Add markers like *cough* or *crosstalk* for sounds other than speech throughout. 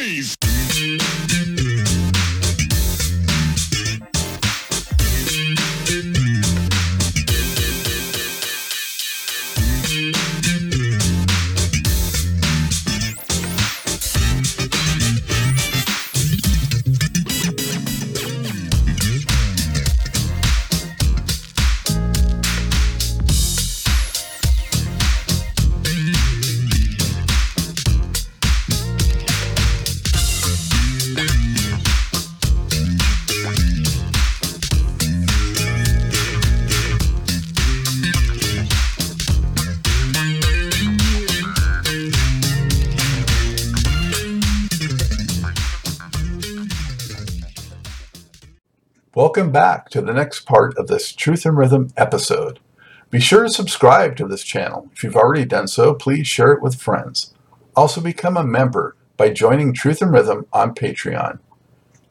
noise. Welcome back to the next part of this Truth and Rhythm episode. Be sure to subscribe to this channel. If you've already done so, please share it with friends. Also, become a member by joining Truth and Rhythm on Patreon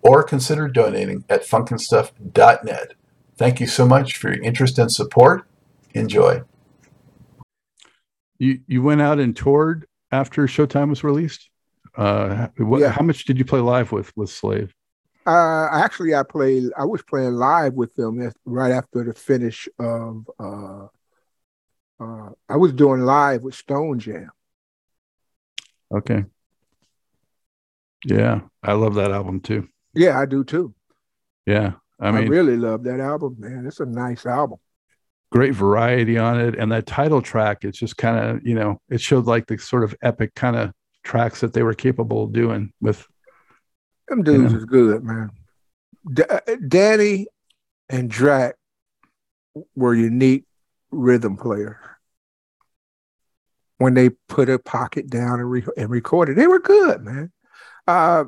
or consider donating at funkinstuff.net. Thank you so much for your interest and support. Enjoy. You you went out and toured after Showtime was released. Uh, what, Yeah. How much did you play live with with Slave? Uh, actually, I played. I was playing live with them right after the finish of. Uh, uh, I was doing live with Stone Jam. Okay. Yeah, I love that album too. Yeah, I do too. Yeah, I mean, I, really love that album, man. It's a nice album. great variety on it, and that title track. It's just kind of you know, it showed like the sort of epic kind of tracks that they were capable of doing with. Them dudes is good, man. D- Danny and Drac were unique rhythm players. When they put a pocket down and, re- and recorded, they were good, man. Uh,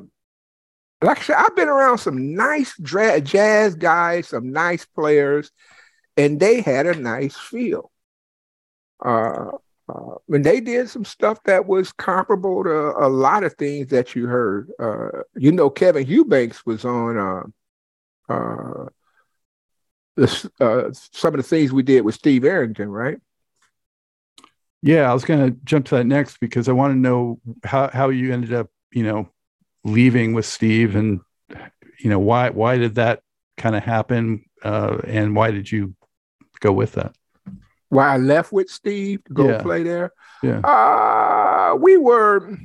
like I said, I've been around some nice dra- jazz guys, some nice players, and they had a nice feel. Uh, uh, and they did some stuff that was comparable to a lot of things that you heard. Uh, you know, Kevin Eubanks was on uh, uh, uh, some of the things we did with Steve Arrington, right? Yeah, I was going to jump to that next because I want to know how how you ended up, you know, leaving with Steve, and you know why why did that kind of happen, uh, and why did you go with that? Why I left with Steve to go Yeah. play there. Yeah. Uh, we were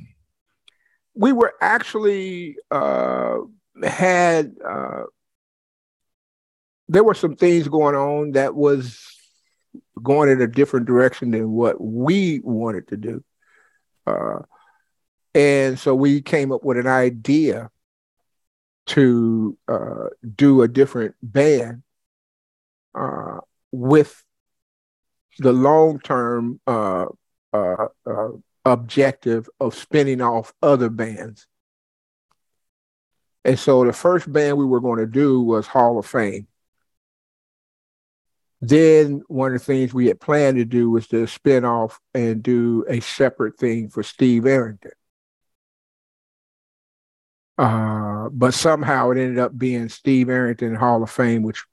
we were actually uh, had uh, there were some things going on that was going in a different direction than what we wanted to do. Uh, and so we came up with an idea to uh, do a different band uh, with the long term uh, uh, uh, objective of spinning off other bands. And so the first band we were going to do was Hall of Fame. Then one of the things we had planned to do was to spin off and do a separate thing for Steve Arrington. Uh, but somehow it ended up being Steve Arrington Hall of Fame, which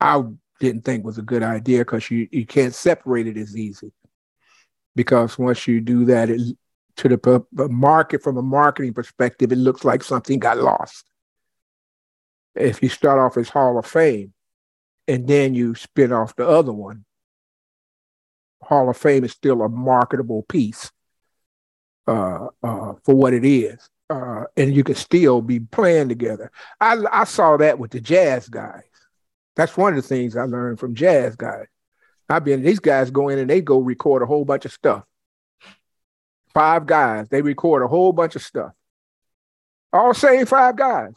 I didn't think was a good idea because you, you can't separate it as easy. Because once you do that, it, to the market from a marketing perspective, it looks like something got lost. If you start off as Hall of Fame and then you spin off the other one, Hall of Fame is still a marketable piece uh, uh, for what it is. Uh, and you can still be playing together. I, I saw that with the jazz guys. That's one of the things I learned from jazz guys. I've been these guys go in and they go record a whole bunch of stuff. Five guys, they record a whole bunch of stuff. All same five guys.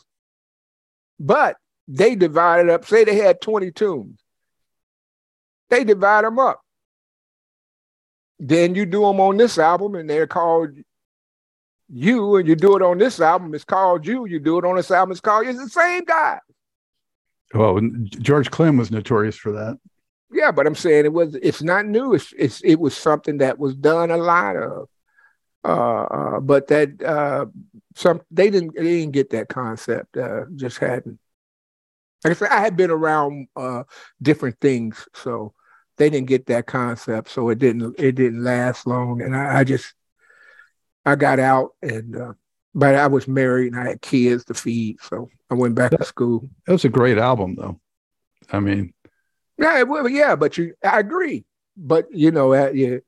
But they divided up, say they had 20 tunes. They divide them up. Then you do them on this album and they're called you, and you do it on this album, it's called you. You do it on this album, it's called you. It's the same guy. Well, George Clinton was notorious for that. Yeah, but I'm saying it was it's not new. It's, it's it was something that was done a lot of. Uh, uh, but that uh, some they didn't they didn't get that concept. Uh, just hadn't. Like I said, I had been around uh, different things, so they didn't get that concept. So it didn't it didn't last long, and I, I just I got out and uh, but I was married and I had kids to feed, so I went back to school. That was a great album, though. I mean, yeah, well, yeah, but you, I agree, but you know, uh, you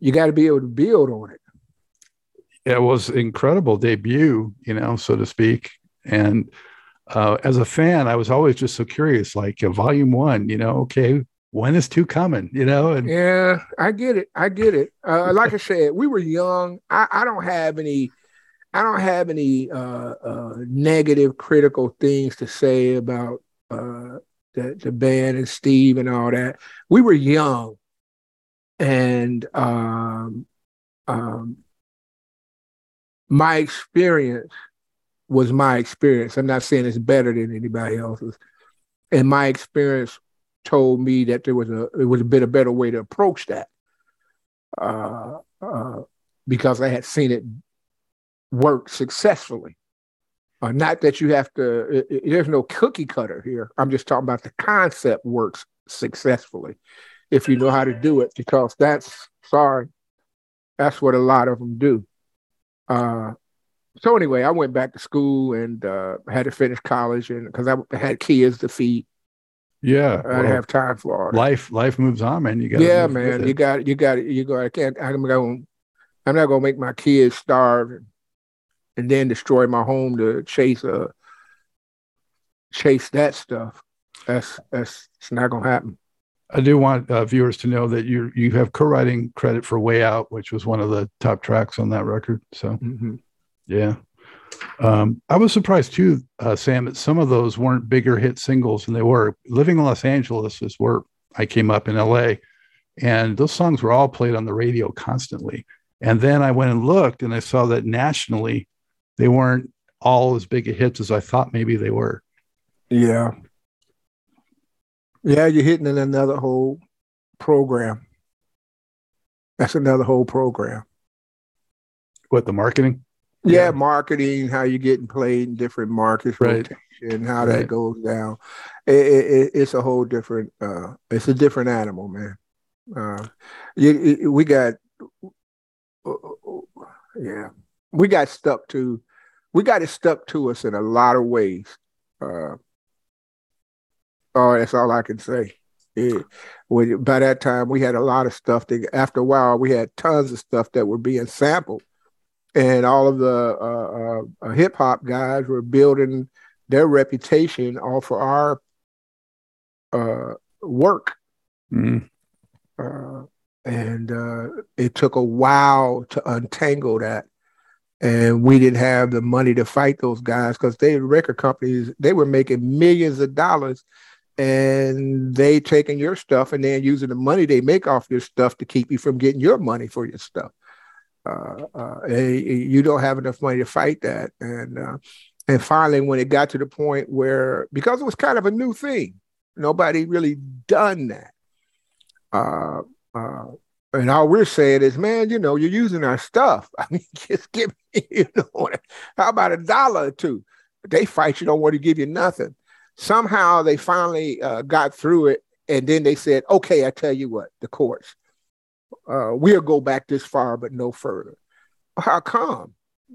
you got to be able to build on it. It was incredible debut, you know, so to speak, and uh, as a fan, I was always just so curious, like uh, volume one, you know, okay, when is two coming, you know? And yeah, I get it. I get it. Uh, like I said, we were young. I, I, don't have any, I don't have any uh, uh, negative, critical things to say about uh, the, the band and Steve and all that. We were young, and um, um, my experience was my experience. I'm not saying it's better than anybody else's. And my experience told me that there was a it was a bit a better way to approach that. Uh, uh, because I had seen it work successfully. Uh, not that you have to, it, it, there's no cookie cutter here. I'm just talking about the concept works successfully if you know how to do it, because that's, sorry, that's what a lot of them do. Uh, so anyway, I went back to school and uh, had to finish college, and because I had kids to feed. Yeah, I well, have time for all life. Life moves on, man. You got. Yeah, man. You got. You got. You go. I can't. I'm going. I'm not going to make my kids starve and, and then destroy my home to chase a uh, chase that stuff. That's that's it's not going to happen. I do want uh, viewers to know that you you have co-writing credit for "Way Out," which was one of the top tracks on that record. So. Mm-hmm. Yeah. Um, I was surprised too, uh, Sam, that some of those weren't bigger hit singles than they were. Living in Los Angeles is where I came up in LA, and those songs were all played on the radio constantly. And then I went and looked and I saw that nationally, they weren't all as big a hits as I thought maybe they were. Yeah. Yeah, you're hitting in another whole program. That's another whole program. What, the marketing? yeah, yeah, marketing, how you're getting played in different markets, right. rotation, how right. that goes down. It, it, it's a whole different. Uh, it's a different animal, man. Uh, you, it, we got, uh, yeah, we got stuck to, we got it stuck to us in a lot of ways. Uh, oh, that's all I can say. It, when, by that time, we had a lot of stuff. That after a while, we had tons of stuff that were being sampled and all of the uh, uh, hip hop guys were building their reputation off of our uh, work. Mm. and uh, it took a while to untangle that. And we didn't have the money to fight those guys because they record companies, they were making millions of dollars and they taking your stuff and then using the money they make off your stuff to keep you from getting your money for your stuff uh, uh, you don't have enough money to fight that. And uh, and finally, when it got to the point where because it was kind of a new thing, nobody really done that. And all we're saying is, man, you know, you're using our stuff. *laughs* I mean, just give me, *laughs* you know, how about a dollar or two? They fight you, don't want to give you nothing. Somehow they finally uh, got through it, and then they said, okay, I tell you what, the courts uh, we'll go back this far, but no further. How come?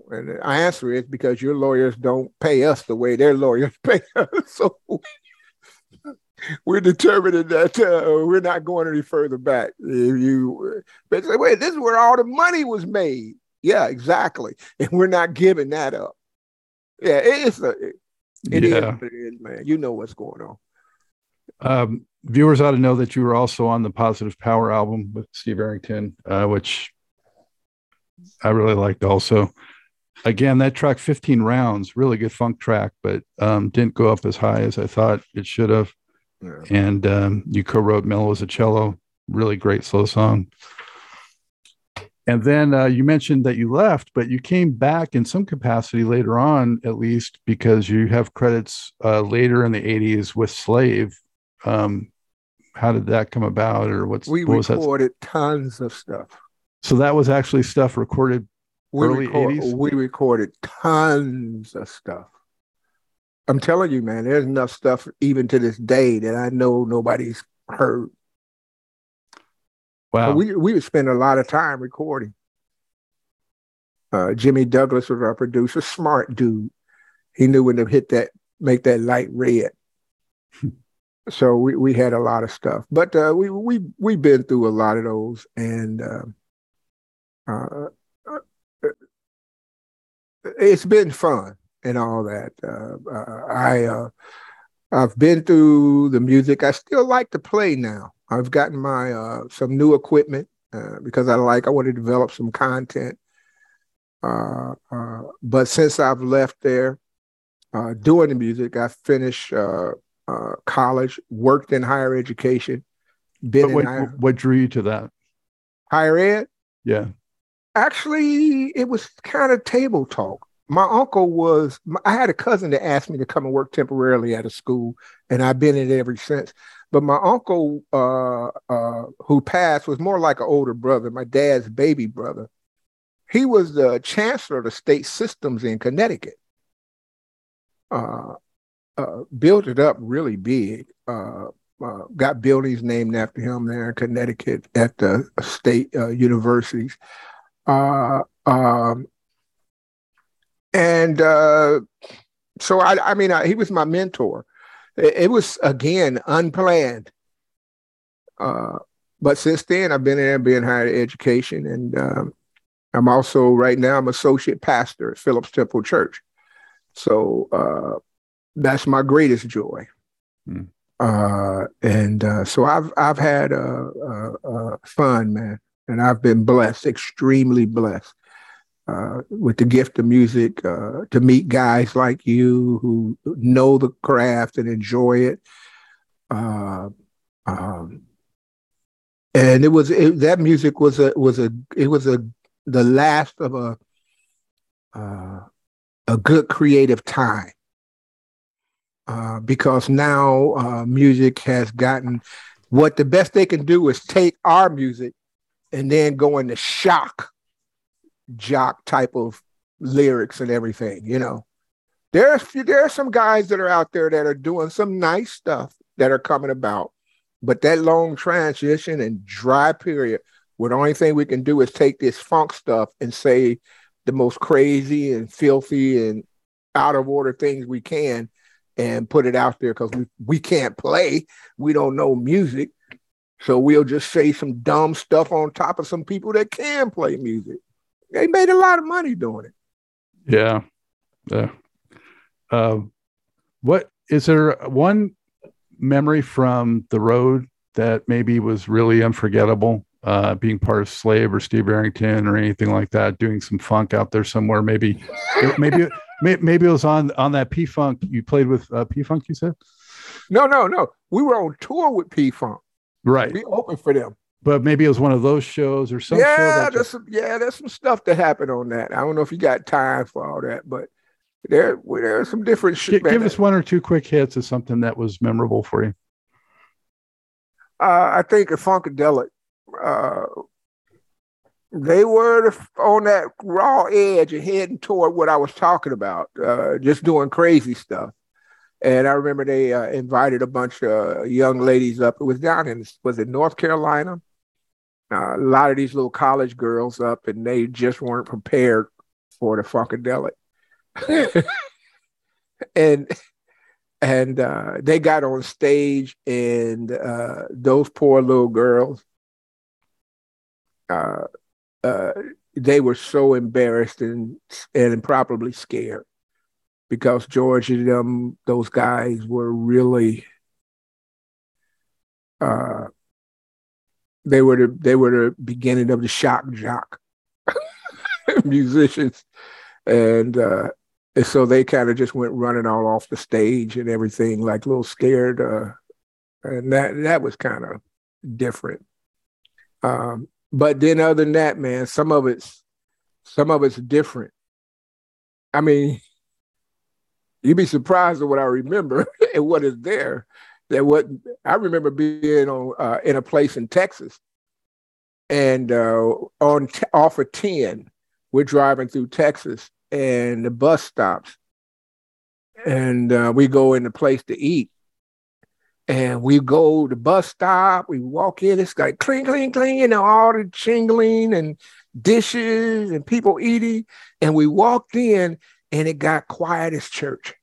And the answer is because your lawyers don't pay us the way their lawyers *laughs* pay us. So we're determining that uh, we're not going any further back. If you say, wait, this is where all the money was made. Yeah, exactly. *laughs* And we're not giving that up. Yeah, it's a it yeah. is, man. You know what's going on. Um, viewers ought to know that you were also on the Positive Power album with Steve Arrington, uh, which I really liked also. Again, that track 15 rounds, really good funk track, but um, didn't go up as high as I thought it should have. Yeah. And um, you co wrote Mellow as a Cello, really great slow song. And then uh, you mentioned that you left, but you came back in some capacity later on, at least because you have credits uh, later in the 80s with Slave. Um, how did that come about or what's we what recorded tons of stuff so that was actually stuff recorded we early record, 80s we recorded tons of stuff. I'm telling you man there's enough stuff even to this day that i know nobody's heard. Wow. but we we would spend a lot of time recording. Uh, Jimmy Douglas was our producer, smart dude. He knew when to hit that, make that light red. *laughs* so we, we had a lot of stuff, but uh, we we we've been through a lot of those, and uh, uh, uh it's been fun and all that. Uh, uh, I uh, I've been through the music. I still like to play now. I've gotten my uh, some new equipment uh, because I like I want to develop some content. but since I've left there, doing the music, I finished uh, college, worked in higher education. Been what, higher, what drew you to that? Higher ed? Yeah. Actually, it was kind of table talk. My uncle was, I had a cousin that asked me to come and work temporarily at a school, and I've been in it ever since. But my uncle, uh, uh, who passed, was more like an older brother, my dad's baby brother. He was the chancellor of the state systems in Connecticut. Uh, uh, built it up really big. Uh, uh, got buildings named after him there in Connecticut at the state uh, universities. Uh, um, and uh, so, I, I mean, I, he was my mentor. It, it was, again, unplanned. Uh, but since then, I've been in being higher education. And um, I'm also, right now, I'm associate pastor at Phillips Temple Church. So, uh, that's my greatest joy. Mm. Uh, and uh, so I've I've had uh, uh, uh, fun, man, and I've been blessed, extremely blessed, uh, with the gift of music to meet guys like you who know the craft and enjoy it. Um, and it was it, that music was a was a it was a the last of a a good creative time uh, because now uh, music has gotten what the best they can do is take our music and then go into shock jock type of lyrics and everything you know there's there are some guys that are out there that are doing some nice stuff that are coming about but that long transition and dry period where the only thing we can do is take this funk stuff and say the most crazy and filthy and out of order things we can and put it out there because we, we can't play. We don't know music. So we'll just say some dumb stuff on top of some people that can play music. They made a lot of money doing it. Yeah. Yeah. Uh, what is there one memory from the road that maybe was really unforgettable? Uh, being part of Slave or Steve Arrington or anything like that, doing some funk out there somewhere. Maybe, maybe Maybe it was on on that P Funk. You played with uh, P Funk. You said? No, no, no. We were on tour with P Funk. Right. We open for them. But maybe it was one of those shows or some yeah, show. there's some, yeah, there's some stuff that happened on that. I don't know if you got time for all that, but there there's some different shit. Give, us one or two quick hits of something that was memorable for you. Uh, I think a Funkadelic uh, they were on that raw edge and heading toward what I was talking about, uh, just doing crazy stuff. And I remember they uh, invited a bunch of young ladies up. It was down in was it North Carolina? Uh, a lot of these little college girls up, and they just weren't prepared for the funkadelic. *laughs* and and uh, they got on stage, and uh, those poor little girls uh, uh, they were so embarrassed and and probably scared because George and them, those guys were really uh, they were the they were the beginning of the shock jock *laughs* musicians, and uh, and so they kind of just went running all off the stage and everything, like a little scared, uh, and that that was kind of different. Um, but then other than that, man, some of it's some of it's different. I mean, you'd be surprised at what I remember *laughs* and what is there. That what I remember being on uh, in a place in Texas, and uh, on t- off of ten, we're driving through Texas, and the bus stops, and uh, we go in the place to eat, and we go the bus stop. We walk in. It's like cling, cling, cling. You know, all the jingling and dishes and people eating. And we walked in, and it got quiet as church.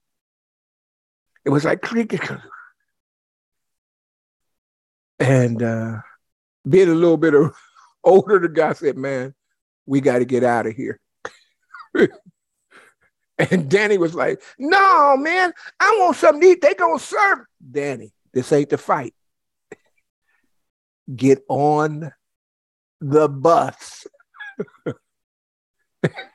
It was like. And uh, being a little bit of *laughs* older, the guy said, "Man, we got to get out of here." *laughs* and Danny was like, "No, man, I want something to eat. They gonna serve." Danny, this ain't the fight. Get on the bus. *laughs*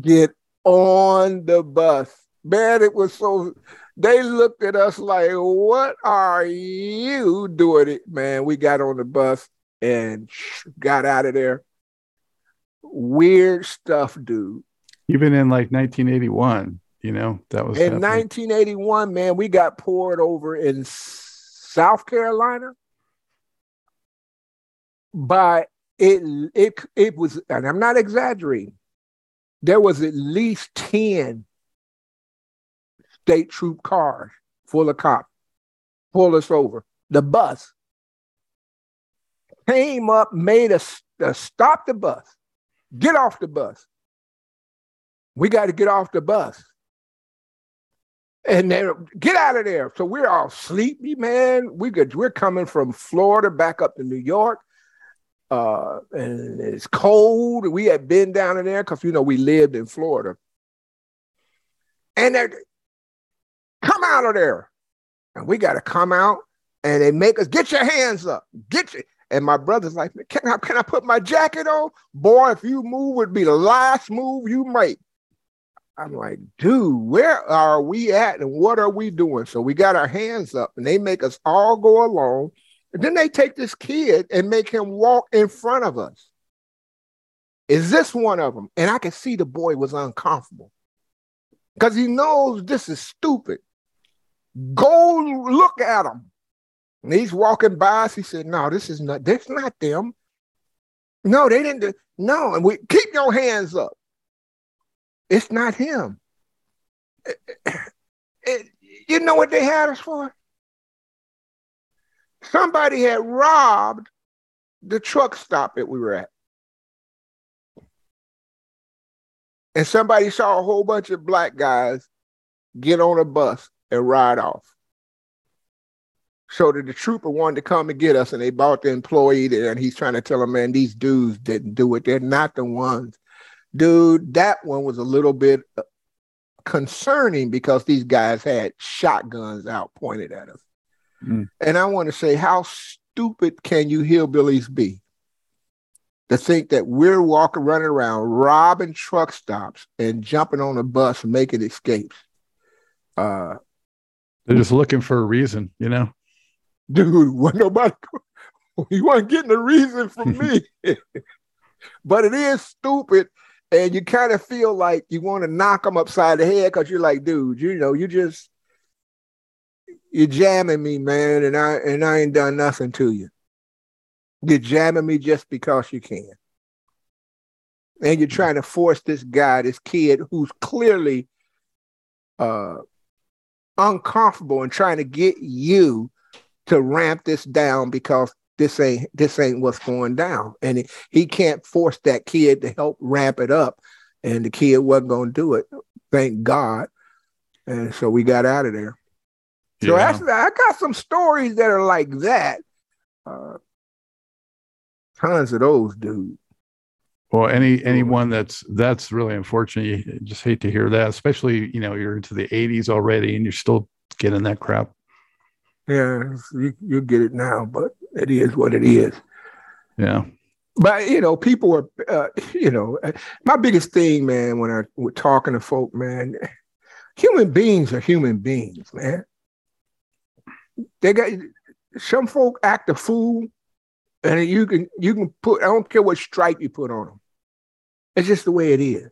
Get on the bus. Man, it was so they looked at us like, what are you doing it? Man, we got on the bus and got out of there. Weird stuff, dude. Even in like 1981, you know, that was in happening. 1981, man, we got poured over in South Carolina by it it it was and I'm not exaggerating. There was at least 10 state troop cars full of cops pull us over. The bus came up, made us stop the bus, get off the bus. We got to get off the bus. And then get out of there. So we're all sleepy, man. We could, we're coming from Florida back up to New York. Uh, and it's cold. We had been down in there because you know we lived in Florida. And they come out of there. And we got to come out and they make us get your hands up. Get your and my brother's like, can I can I put my jacket on? Boy, if you move, would be the last move you make. I'm like, dude, where are we at and what are we doing? So we got our hands up and they make us all go along. Then they take this kid and make him walk in front of us. Is this one of them? And I could see the boy was uncomfortable because he knows this is stupid. Go look at him. And he's walking by us. He said, No, this is not, this not them. No, they didn't. Do, no, and we keep your hands up. It's not him. It, it, you know what they had us for? Somebody had robbed the truck stop that we were at. And somebody saw a whole bunch of black guys get on a bus and ride off. So that the trooper wanted to come and get us, and they bought the employee there, and he's trying to tell them, man, these dudes didn't do it. They're not the ones dude, that one was a little bit uh, concerning because these guys had shotguns out pointed at us. Mm. And I want to say, how stupid can you hillbillies be to think that we're walking, running around, robbing truck stops and jumping on a bus, making escapes? Uh, They're just looking for a reason, you know? Dude, *laughs* what nobody, *laughs* you weren't getting a reason from me. *laughs* but it is stupid and you kind of feel like you want to knock them upside the head because you're like, dude, you know, you just you're jamming me, man, and I and I ain't done nothing to you. You're jamming me just because you can. And you're trying to force this guy, this kid who's clearly uh uncomfortable and trying to get you to ramp this down because this ain't this ain't what's going down and he, he can't force that kid to help ramp it up and the kid wasn't to do it thank god and so we got out of there so yeah. actually i got some stories that are like that uh, tons of those dude. well any anyone that's that's really unfortunate you just hate to hear that especially you know you're into the 80s already and you're still getting that crap yeah you, you get it now but it is what it is. Yeah. But you know, people are, uh, you know, my biggest thing, man, when I we're talking to folk, man, human beings are human beings, man. They got some folk act a fool, and you can you can put I don't care what stripe you put on them. It's just the way it is.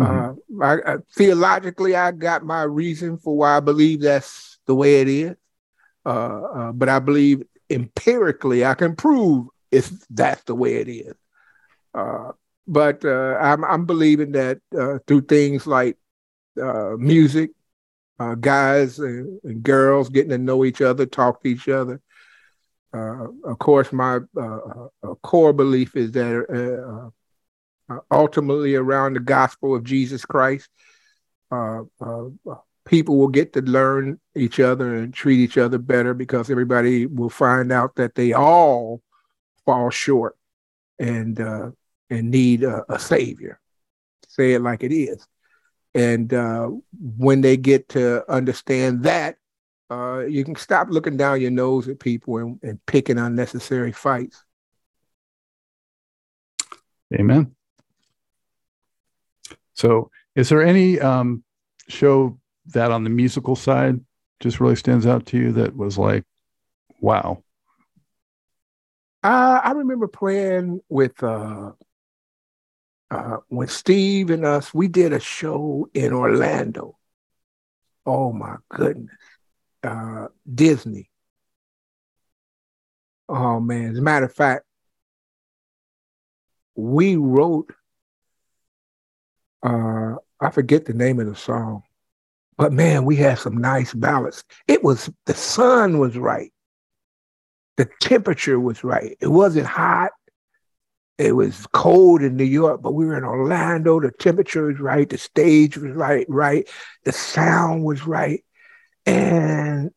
Mm-hmm. Uh, I, I, theologically, I got my reason for why I believe that's the way it is. Uh, uh, but I believe empirically I can prove if that's the way it is. Uh, but uh, I'm, I'm believing that uh, through things like music, uh, guys and, and, girls getting to know each other, talk to each other. Uh, of course, my uh, uh, core belief is that ultimately around the gospel of Jesus Christ, people will get to learn each other and treat each other better because everybody will find out that they all fall short and uh, and need a, a, savior. Say it like it is. And uh, when they get to understand that, uh, you can stop looking down your nose at people and, and picking unnecessary fights. Amen. So, is there any um, show that on the musical side just really stands out to you that was like, wow? Uh, I remember playing with uh, uh, when Steve and us, we did a show in Orlando. Oh my goodness. Uh, Disney. Oh man. As a matter of fact, we wrote uh I forget the name of the song. But man, we had some nice ballads. It was the sun was right. The temperature was right. It wasn't hot. It was cold in New York, but we were in Orlando. The temperature was right. The stage was right, right. The sound was right. And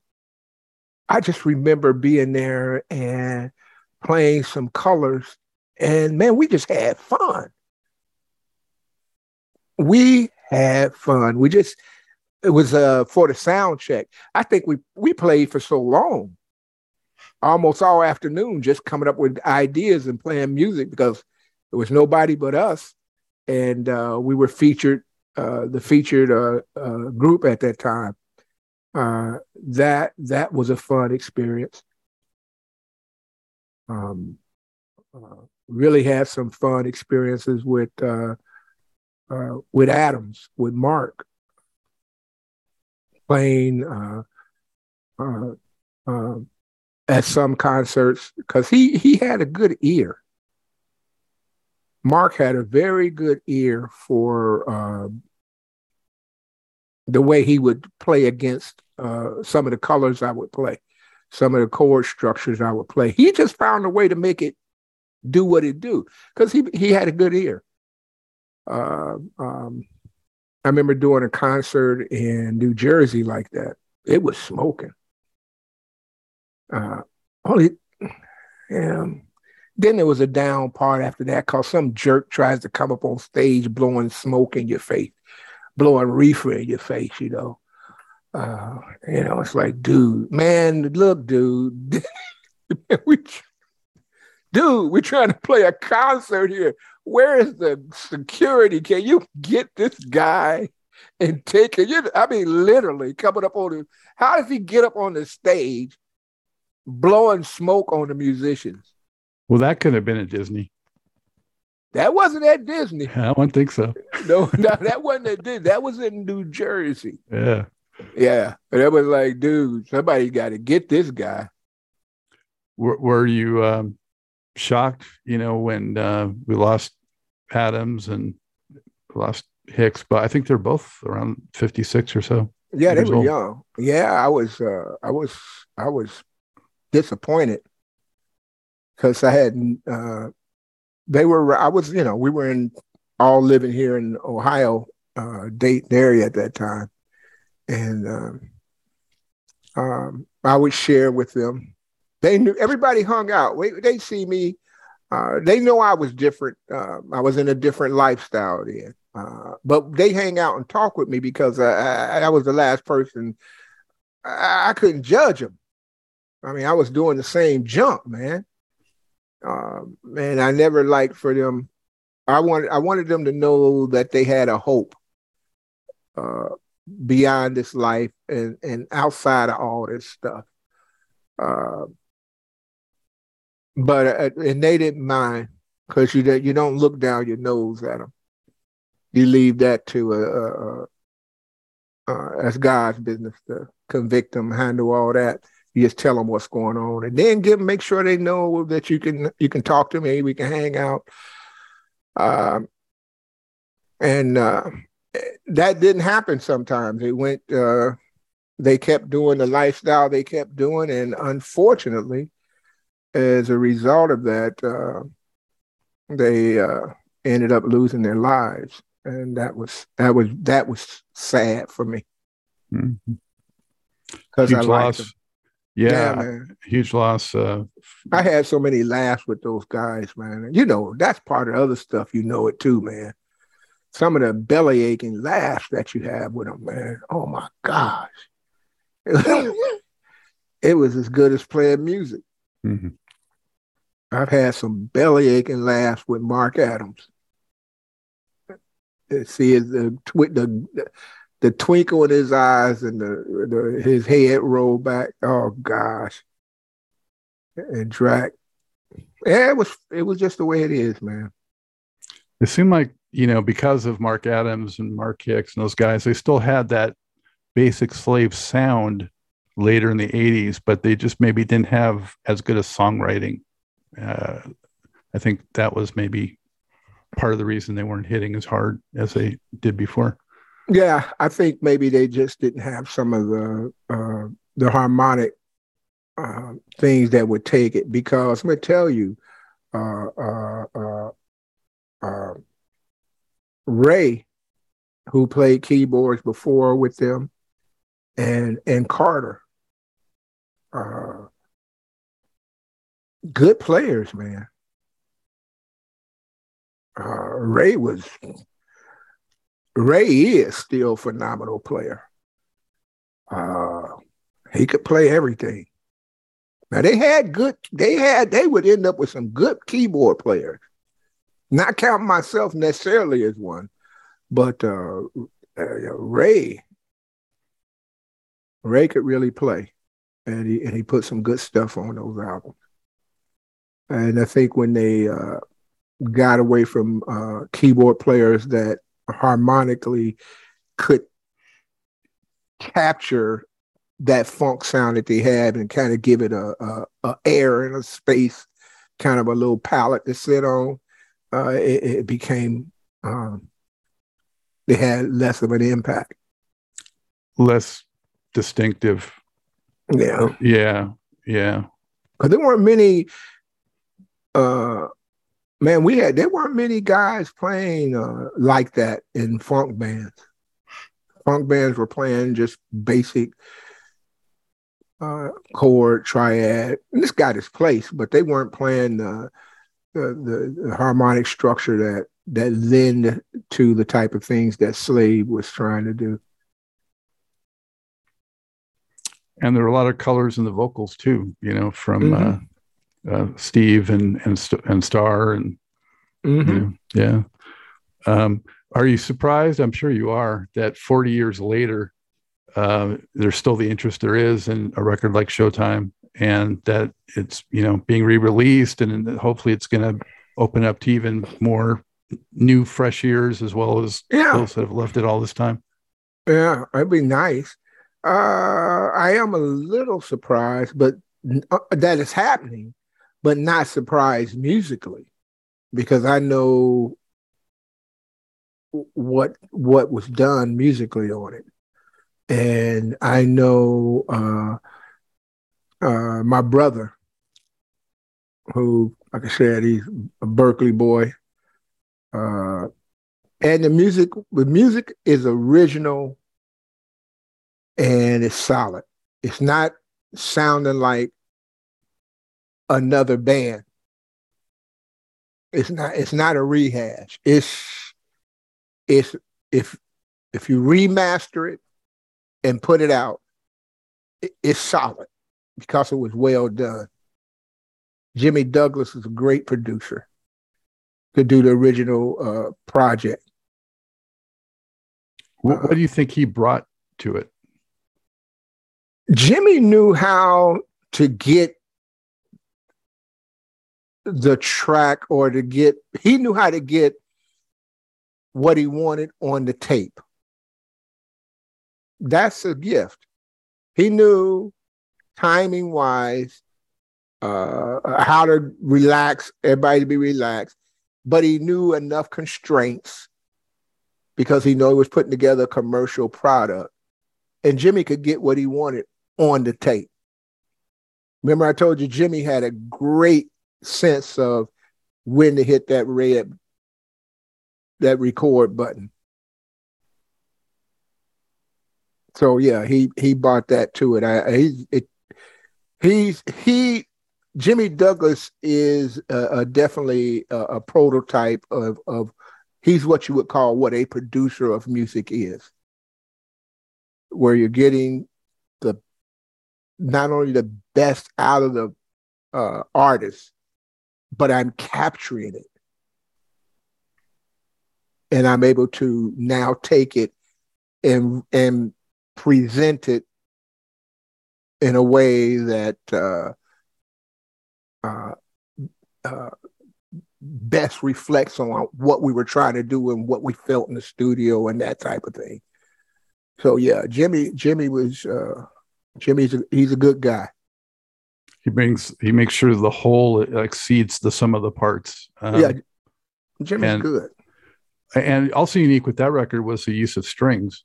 I just remember being there and playing some colors. And man, we just had fun. We had fun. We just it was uh for the sound check. I think we we played for so long, almost all afternoon, just coming up with ideas and playing music because there was nobody but us, and uh, we were featured uh, the featured uh, uh group at that time. Uh, that that was a fun experience. Um, uh, really had some fun experiences with with Adams, with Mark playing uh, uh, at some concerts because he he had a good ear. Mark had a very good ear for uh, the way he would play against uh, some of the colors I would play, some of the chord structures I would play. He just found a way to make it do what it do because he he had a good ear. Uh, um, I remember doing a concert in New Jersey like that. It was smoking. Uh, then there was a down part after that because some jerk tries to come up on stage blowing smoke in your face, blowing reefer in your face, you know. Uh, you know, it's like, dude, man, look, dude, *laughs* we, dude, we're trying to play a concert here where is the security? Can you get this guy and take it? I mean, literally coming up on him. How does he get up on the stage blowing smoke on the musicians? Well, that could have been at Disney. That wasn't at Disney. *laughs* I don't think so. no, *laughs* no, that wasn't at Disney. That was in New Jersey. Yeah. Yeah. That was like, dude, somebody got to get this guy. Were, were you um, shocked, you know, when uh, we lost Adams and lost Hicks, but I think they're both around 56 or so. Yeah, they were old. young. Yeah, I was uh I was I was disappointed because I had uh they were I was, you know, we were in all living here in Ohio, uh Dayton area at that time. And um, um I would share with them. They knew everybody hung out. They see me uh, they know I was different. Uh, I was in a different lifestyle then. Uh, but they hang out and talk with me because I, I, I was the last person. I, I, couldn't judge them. I mean, I was doing the same jump, man. Um, and I never liked for them. I wanted I wanted them to know that they had a hope uh, beyond this life and and outside of all this stuff. Uh, but uh, and they didn't mind because you you don't look down your nose at them. You leave that to a, a, a uh, that's God's business to convict them, handle all that. You just tell them what's going on, and then give them, make sure they know that you can you can talk to me, we can hang out. Um, and uh, that didn't happen sometimes. It went uh, they kept doing the lifestyle they kept doing, and unfortunately, as a result of that, uh, they uh, ended up losing their lives, and that was that was that was sad for me because Mm-hmm. I them. Yeah, man. huge loss. Uh, I had so many laughs with those guys, man. You know, that's part of the other stuff. You know it too, man. Some of the belly aching laughs that you have with them, man. Oh my gosh. *laughs* it was as good as playing music. mhm. I've had some belly aching laughs with Mark Adams. See the the the twinkle in his eyes and the, the his head roll back. Oh gosh. And Drac. Yeah, it was it was just the way it is, man. It seemed like you know because of Mark Adams and Mark Hicks and those guys, they still had that basic slave sound later in the '80s, but they just maybe didn't have as good a songwriting. Uh, I think that was maybe part of the reason they weren't hitting as hard as they did before. Yeah, I think maybe they just didn't have some of the uh, the harmonic uh, things that would take it. Because let me tell you, uh, uh, uh, uh, Ray, who played keyboards before with them, and and Carter, good players, man. Ray was Ray is still a phenomenal player. Uh, he could play everything. Now they had good. They had. They would end up with some good keyboard players. Not counting myself necessarily as one, but uh, uh, Ray. Ray could really play, and he and he put some good stuff on those albums. And I think when they uh, got away from uh, keyboard players that harmonically could capture that funk sound that they had and kind of give it a, a, a air and a space, kind of a little palette to sit on. Uh, it, it became um, they had less of an impact. Less distinctive. Yeah, Yeah, yeah. because there weren't many. Uh, man, we had there weren't many guys playing uh, like that in funk bands. Funk bands were playing just basic uh, chord triad. And this got its place, but they weren't playing the the, the, harmonic structure that that lend to the type of things that Slave was trying to do. and there were a lot of colors in the vocals too you know from Mhm. uh, uh, steve and and and star and Mhm. yeah, yeah. um are you surprised i'm sure you are that 40 years later uh, there's still the interest there is in a record like showtime and that it's you know being re-released and hopefully it's going to open up to even more new fresh ears as well as Yeah. those that have left it all this time Yeah, it'd be nice. Uh, I am a little surprised, but uh, that is happening, but not surprised musically, because I know what what was done musically on it, and I know uh, uh, my brother, who, like I said, he's a Berklee boy. Uh, and the music, the music is original and it's solid. It's not sounding like another band. It's not. It's not a rehash. It's it's if if you remaster it and put it out, it- it's solid because it was well done. Jimmy Douglas is a great producer. to do the original uh, project. what, what do you think he brought to it Jimmy knew how to get the track or to get, he knew how to get what he wanted on the tape. That's a gift. He knew timing wise uh, how to relax, everybody to be relaxed, but he knew enough constraints because he knew he was putting together a commercial product and Jimmy could get what he wanted on the tape. Remember, I told you Jimmy had a great sense of when to hit that red, that record button. So yeah, he he bought that to it. I he it, he's he Jimmy Douglas is a, a definitely a, a, prototype of of he's what you would call what a producer of music is, where you're getting the not only the best out of the uh, but I'm capturing it, and I'm able to now take it and and present it in a way that uh, uh, uh, best reflects on what we were trying to do and what we felt in the studio and that type of thing. So yeah, Jimmy Jimmy was uh, Jimmy's a, he's a good guy. He brings he makes sure the whole exceeds the sum of the parts. Um, yeah, Jimmy's and, good. And also unique with that record was the use of strings,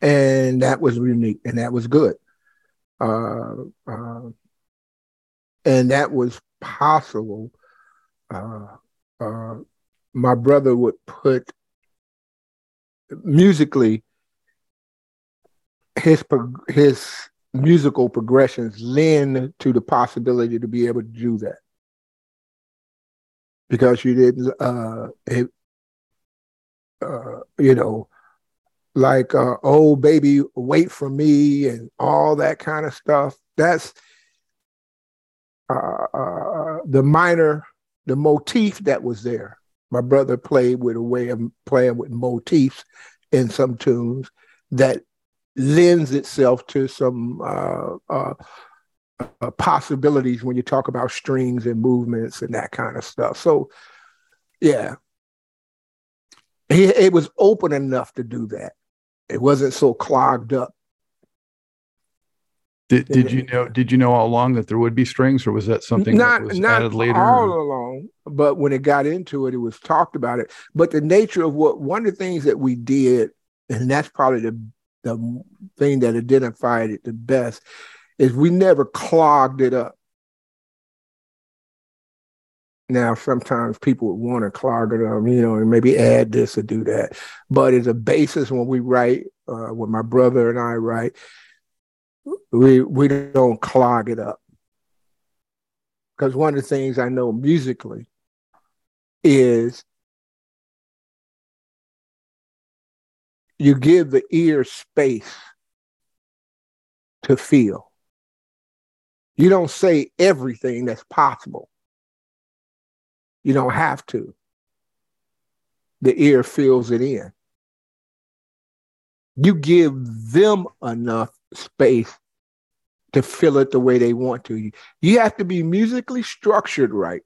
and that was unique and that was good. Uh, uh, and that was possible. Uh, uh, my brother would put musically his his musical progressions lend to the possibility to be able to do that because you didn't uh, it, uh you know like uh, oh baby wait for me and all that kind of stuff that's uh, uh, the minor, the motif that was there. My brother played with a way of playing with motifs in some tunes that lends itself to some uh, uh, uh, possibilities when you talk about strings and movements and that kind of stuff. So, yeah, he, it was open enough to do that. It wasn't so clogged up did, did you know? Did you know all along that there would be strings, or was that something not, that was not added later? all along, but when it got into it, it was talked about it. But the nature of what one of the things that we did, and that's probably the the thing that identified it the best, is we never clogged it up. Now, sometimes people would want to clog it up, you know, and maybe add this or do that. But as a basis, when we write, uh, when my brother and I write, we we don't clog it up. Because one of the things I know musically is you give the ear space to feel. You don't say everything that's possible. You don't have to. The ear fills it in. You give them enough space to fill it the way they want to. You have to be musically structured right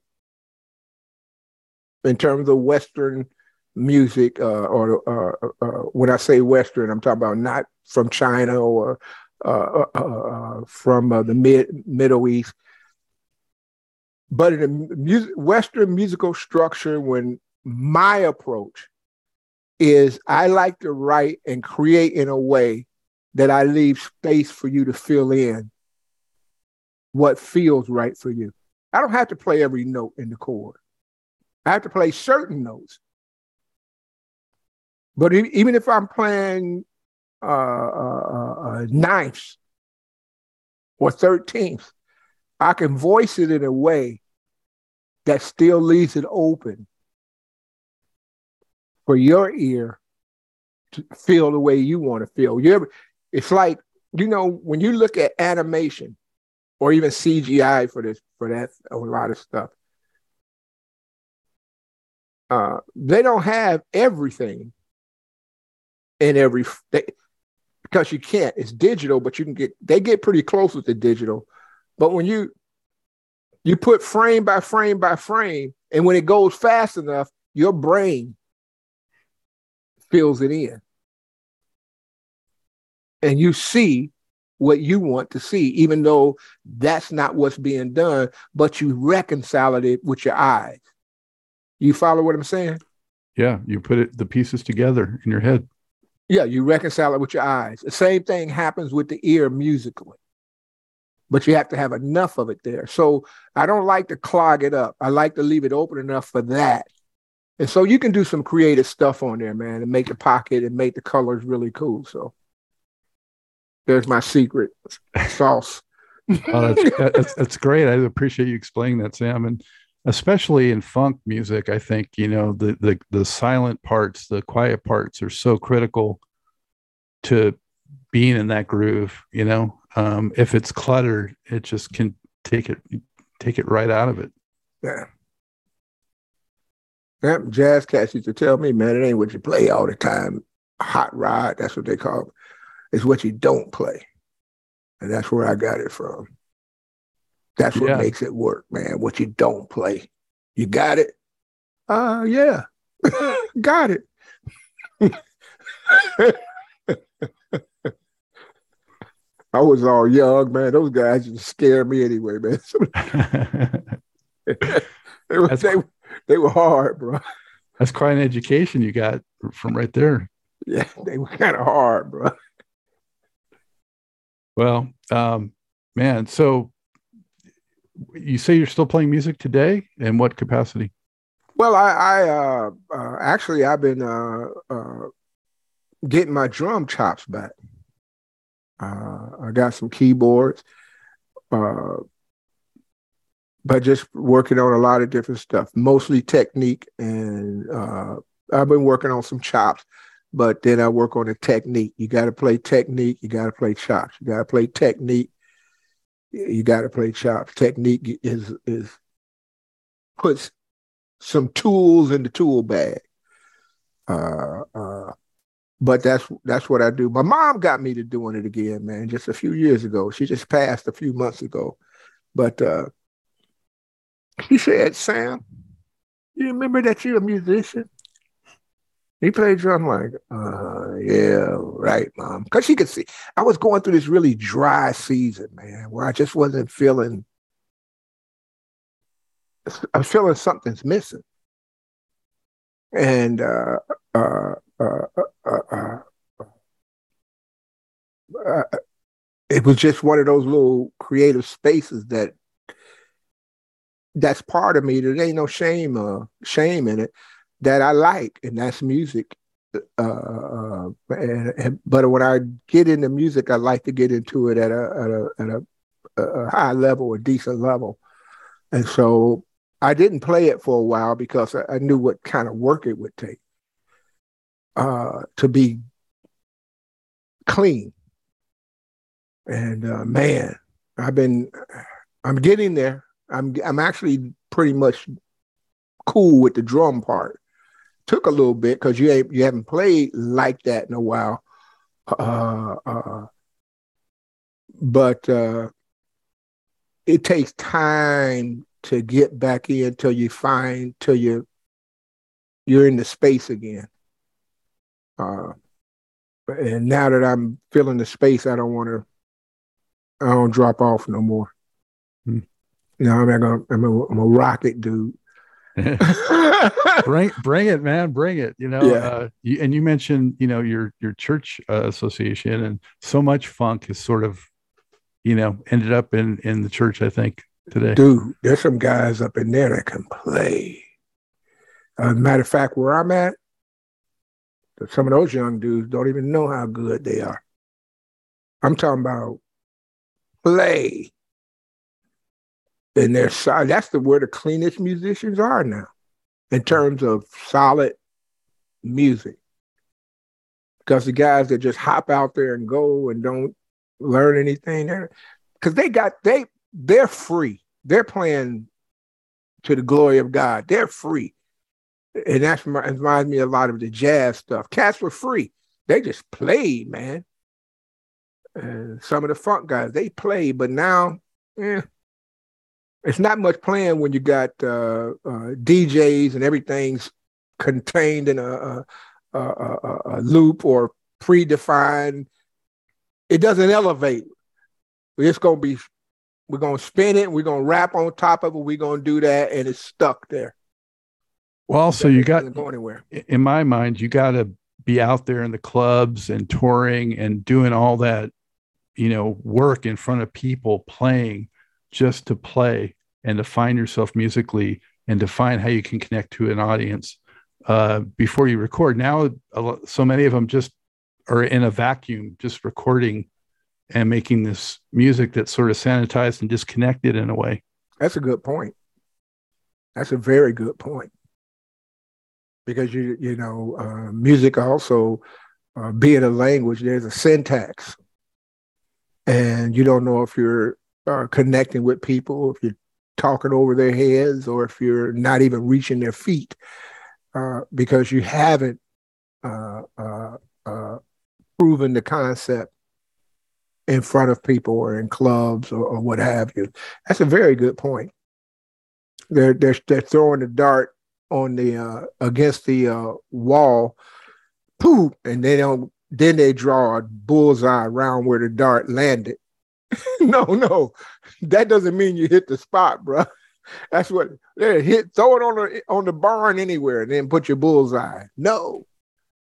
in terms of Western music, uh, or uh, uh, uh when I say Western, I'm talking about not from China or uh, uh, from the mid Middle East, but in a music, Western musical structure. When my approach is, I like to write and create in a way that I leave space for you to fill in what feels right for you. I don't have to play every note in the chord. I have to play certain notes. But even if I'm playing uh, uh, uh, ninths or thirteenths, I can voice it in a way that still leaves it open for your ear to feel the way you want to feel. You ever, it's like, you know, when you look at animation or even CGI for this, for that, a lot of stuff, uh, they don't have everything in every, they, because you can't. It's digital, but you can get, they get pretty close with the digital. But when you, you put frame by frame by frame, and when it goes fast enough, your brain fills it in and you see what you want to see, even though that's not what's being done, but you reconcile it with your eyes. You follow what I'm saying? Yeah, you put it the pieces together in your head. Yeah, you reconcile it with your eyes. The same thing happens with the ear musically, but you have to have enough of it there. So I don't like to clog it up. I like to leave it open enough for that. And so you can do some creative stuff on there, man, and make the pocket and make the colors really cool. So there's my secret *laughs* sauce. oh, that's, that's, that's great. I appreciate you explaining that, Sam. And especially in funk music, I think you know the the the silent parts, the quiet parts are so critical to being in that groove. You know, um, if it's cluttered, it just can take it take it right out of it. Yeah. That jazz cats used to tell me, man, it ain't what you play all the time. Hot rod, that's what they call it. It's what you don't play. And that's where I got it from. That's what yeah. makes it work, man. What you don't play. You got it? Uh yeah. *laughs* got it. *laughs* I was all young, man. Those guys just scared me anyway, man. *laughs* they, were, they, they were hard, bro. That's quite an education you got from right there. Yeah, they were kind of hard, bro. Well, um, man, so you say you're still playing music today? In what capacity? Well i, I uh, uh, actually i've been uh, uh getting my drum chops back. Uh, i got some keyboards uh, but just working on a lot of different stuff mostly technique and i've been working on some chops but then i work on the technique. You got to play technique you got to play chops you got to play technique you got to play chops. Technique is is puts some tools in the tool bag. Uh, uh, but that's that's what I do. My mom got me to doing it again, man, just a few years ago. She just passed a few months ago, but uh, she said, "Sam, you remember that you're a musician?" He played drum like, uh, yeah, right, mom. Because she could see I was going through this really dry season, man, where I just wasn't feeling. I'm feeling something's missing, and uh, uh, uh, uh, uh it was just one of those little creative spaces that that's part of me. There ain't no shame, shame in it that I like, and that's music. Uh, uh, and, and, but when I get into music, I like to get into it at a at a, at a, a high level, a decent level, and so I didn't play it for a while because I, I knew what kind of work it would take uh, to be clean. And uh, man, I've been, I'm getting there. I'm I'm actually pretty much cool with the drum part took a little bit because you ain't you haven't played like that in a while. Uh, uh, but uh, it takes time to get back in till you find till you you're in the space again. Uh, and now that I'm feeling the space, I don't want to. I don't drop off no more. Hmm. You know, I'm not gonna. I'm a, I'm a rocket dude. *laughs* bring bring it man bring it you know yeah. uh, you, and you mentioned you know your your church uh, association and so much funk is sort of you know ended up in in the church i think today. Dude there's some guys up in there that can play. Uh, matter of fact where i'm at some of those young dudes don't even know how good they are. I'm talking about play and they're solid. That's the where the cleanest musicians are now, in terms of solid music. Because the guys that just hop out there and go and don't learn anything, because they got they they're free. They're playing to the glory of God. They're free, and that reminds me a lot of the jazz stuff. Cats were free. They just played, man. And some of the funk guys they played, but now, yeah it's not much playing when you got uh, uh, DJs and everything's contained in a, a, a, a, loop or predefined. It doesn't elevate. It's gonna be. We're gonna spin it. We're gonna rap on top of it. We're gonna do that, and it's stuck there. Well, so you got go anywhere. In my mind, you got to be out there in the clubs and touring and doing all that, you know, work in front of people playing just to play and to find yourself musically and to find how you can connect to an audience uh, before you record. Now, so many of them just are in a vacuum, just recording and making this music that's sort of sanitized and disconnected in a way. That's a good point. That's a very good point. Because you you know, uh, music also uh, being a language, there's a syntax, and you don't know if you're uh, connecting with people, if you're talking over their heads, or if you're not even reaching their feet, uh, because you haven't uh, uh, proven the concept in front of people or in clubs or, or what have you. That's a very good point. They're they're they're throwing the dart on the uh, against the uh, wall, poof, and they don't. Then they draw a bullseye around where the dart landed. *laughs* no, no, that doesn't mean you hit the spot, bro. That's what they hit. Throw it on the on the barn anywhere, and then put your bullseye. No,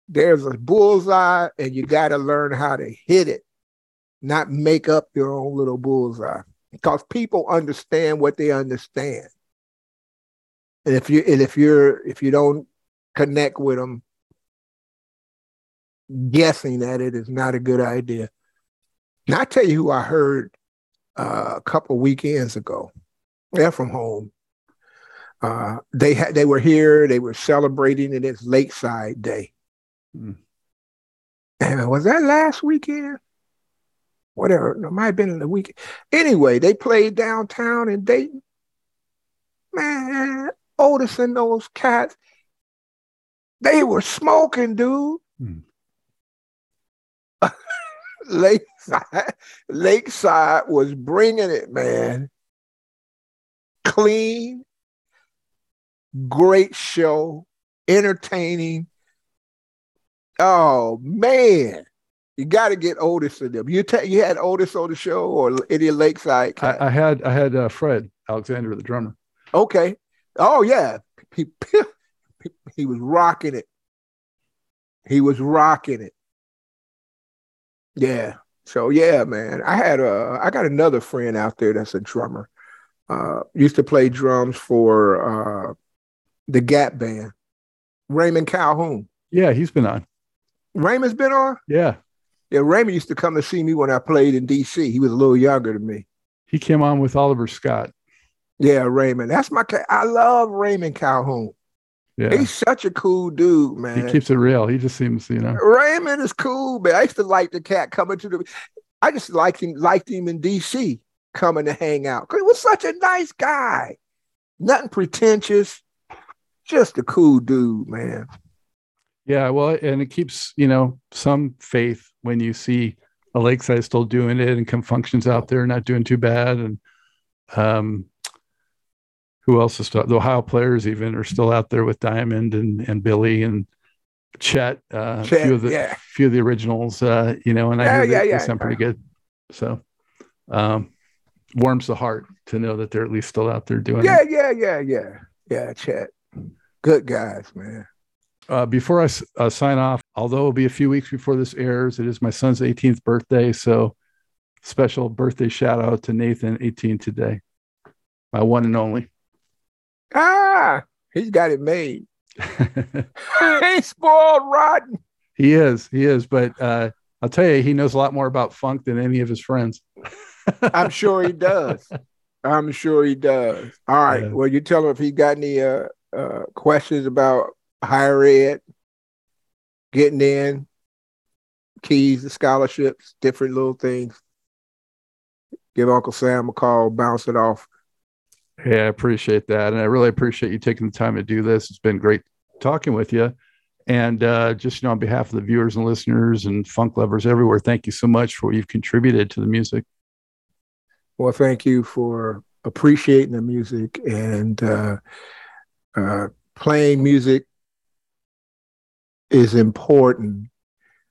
there's a bullseye, and you got to learn how to hit it not make up your own little bullseye because people understand what they understand. And if you and if you're if you don't connect with them, guessing at it is not a good idea. Now I tell you who I heard uh, a couple weekends ago. They're from home. Uh, they had they were here. They were celebrating it. It's Lakeside Day. Mm. And was that last weekend? whatever. It might have been in the week. Anyway, they played downtown in Dayton. Man, Otis and those cats, they were smoking, dude. *laughs* Hmm. Lakeside, *laughs* Lakeside was bringing it, man. Clean, great show, entertaining. Oh man, you got to get Otis in them. You ta- you had Otis on the show or any Lakeside? I, I, had I had uh, Fred Alexander, the drummer. Okay. Oh yeah, he *laughs* he was rocking it. He was rocking it. Yeah. So yeah, man. I had a I got another friend out there that's a drummer. Uh, used to play drums for uh, the Gap Band. Raymond Calhoun. Yeah, he's been on. Raymond's been on. Yeah. Yeah, Raymond used to come to see me when I played in D.C. He was a little younger than me. He came on with Oliver Scott. Yeah, Raymond. That's my. I love Raymond Calhoun. Yeah. He's such a cool dude, man. He keeps it real. He just seems, you know. Raymond is cool, man. I used to like the cat coming to the. I just liked him, liked him in D.C. coming to hang out. Cause he was such a nice guy. Nothing pretentious. Just a cool dude, man. Yeah, well, and it keeps you know some faith when you see a Lakeside still doing it and Con Funk Shun's out there not doing too bad, and um, who else is still the Ohio players even are still out there with Diamond and and Billy and Chet, uh, Chet few of the yeah. few of the originals, uh, you know, and I hear yeah, they, yeah, they sound pretty good. So, um, warms the heart to know that they're at least still out there doing. Yeah, it. yeah, yeah, yeah, yeah. Chet, good guys, man. Uh, before I uh, sign off, although it'll be a few weeks before this airs, it is my son's 18th birthday. So, special birthday shout out to Nathan, 18 today, my one and only. Ah, he's got it made. *laughs* *laughs* he's spoiled rotten. He is, he is. But uh, I'll tell you, he knows a lot more about funk than any of his friends. *laughs* I'm sure he does. I'm sure he does. All right. Yeah. Well, you tell him if he got any uh, uh, questions about higher ed, getting in, keys to scholarships, different little things. Give Uncle Sam a call, bounce it off. Yeah, I appreciate that. And I really appreciate you taking the time to do this. It's been great talking with you. And uh, just you know, on behalf of the viewers and listeners and funk lovers everywhere, thank you so much for what you've contributed to the music. Well, thank you for appreciating the music and uh, uh, playing music is important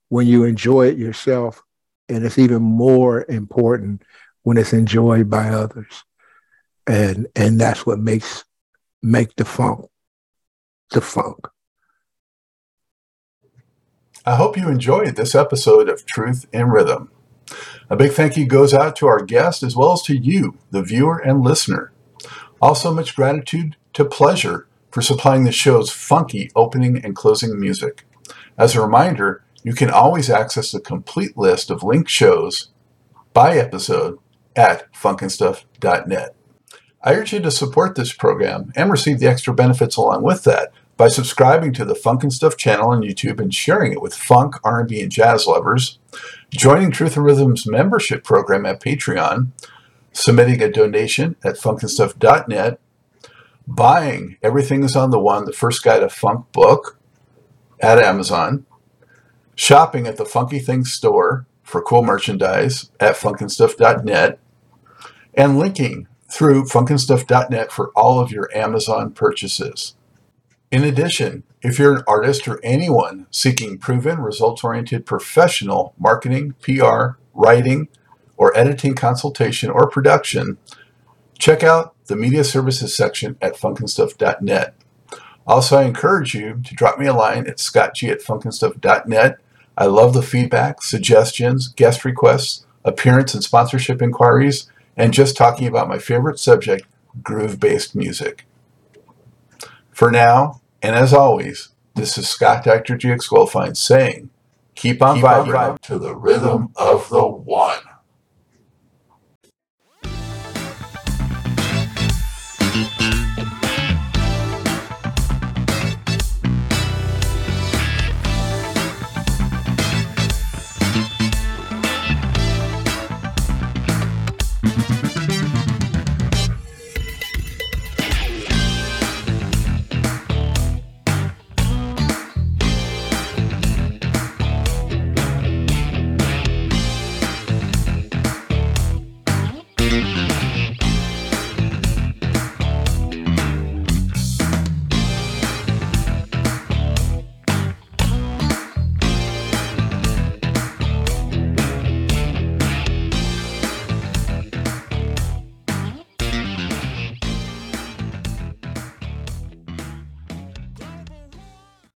when you enjoy it yourself. And it's even more important when it's enjoyed by others. And and that's what makes make the funk the funk. I hope you enjoyed this episode of Truth in Rhythm. A big thank you goes out to our guest as well as to you, the viewer and listener. Also, much gratitude to Pleasure for supplying the show's funky opening and closing music. As a reminder, you can always access the complete list of linked shows by episode at funkandstuff.net. I urge you to support this program and receive the extra benefits along with that by subscribing to the Funk and Stuff channel on YouTube and sharing it with funk, R&B, and jazz lovers, joining Truth in Rhythm's membership program at Patreon, submitting a donation at funkandstuff.net, buying Everything is on the One, the first guide to funk book at Amazon, shopping at the Funky Things store for cool merchandise at funkandstuff.net, and linking through funkandstuff.net for all of your Amazon purchases. In addition, if you're an artist or anyone seeking proven, results oriented professional marketing, PR, writing, or editing consultation or production, check out the media services section at funkandstuff.net. Also, I encourage you to drop me a line at scottg at funkandstuff.net. I love the feedback, suggestions, guest requests, appearance and sponsorship inquiries, and just talking about my favorite subject, groove based music. For now, and as always, this is Scott Dr. GX Goldfine saying, keep on Keep on vibing to the rhythm of the one.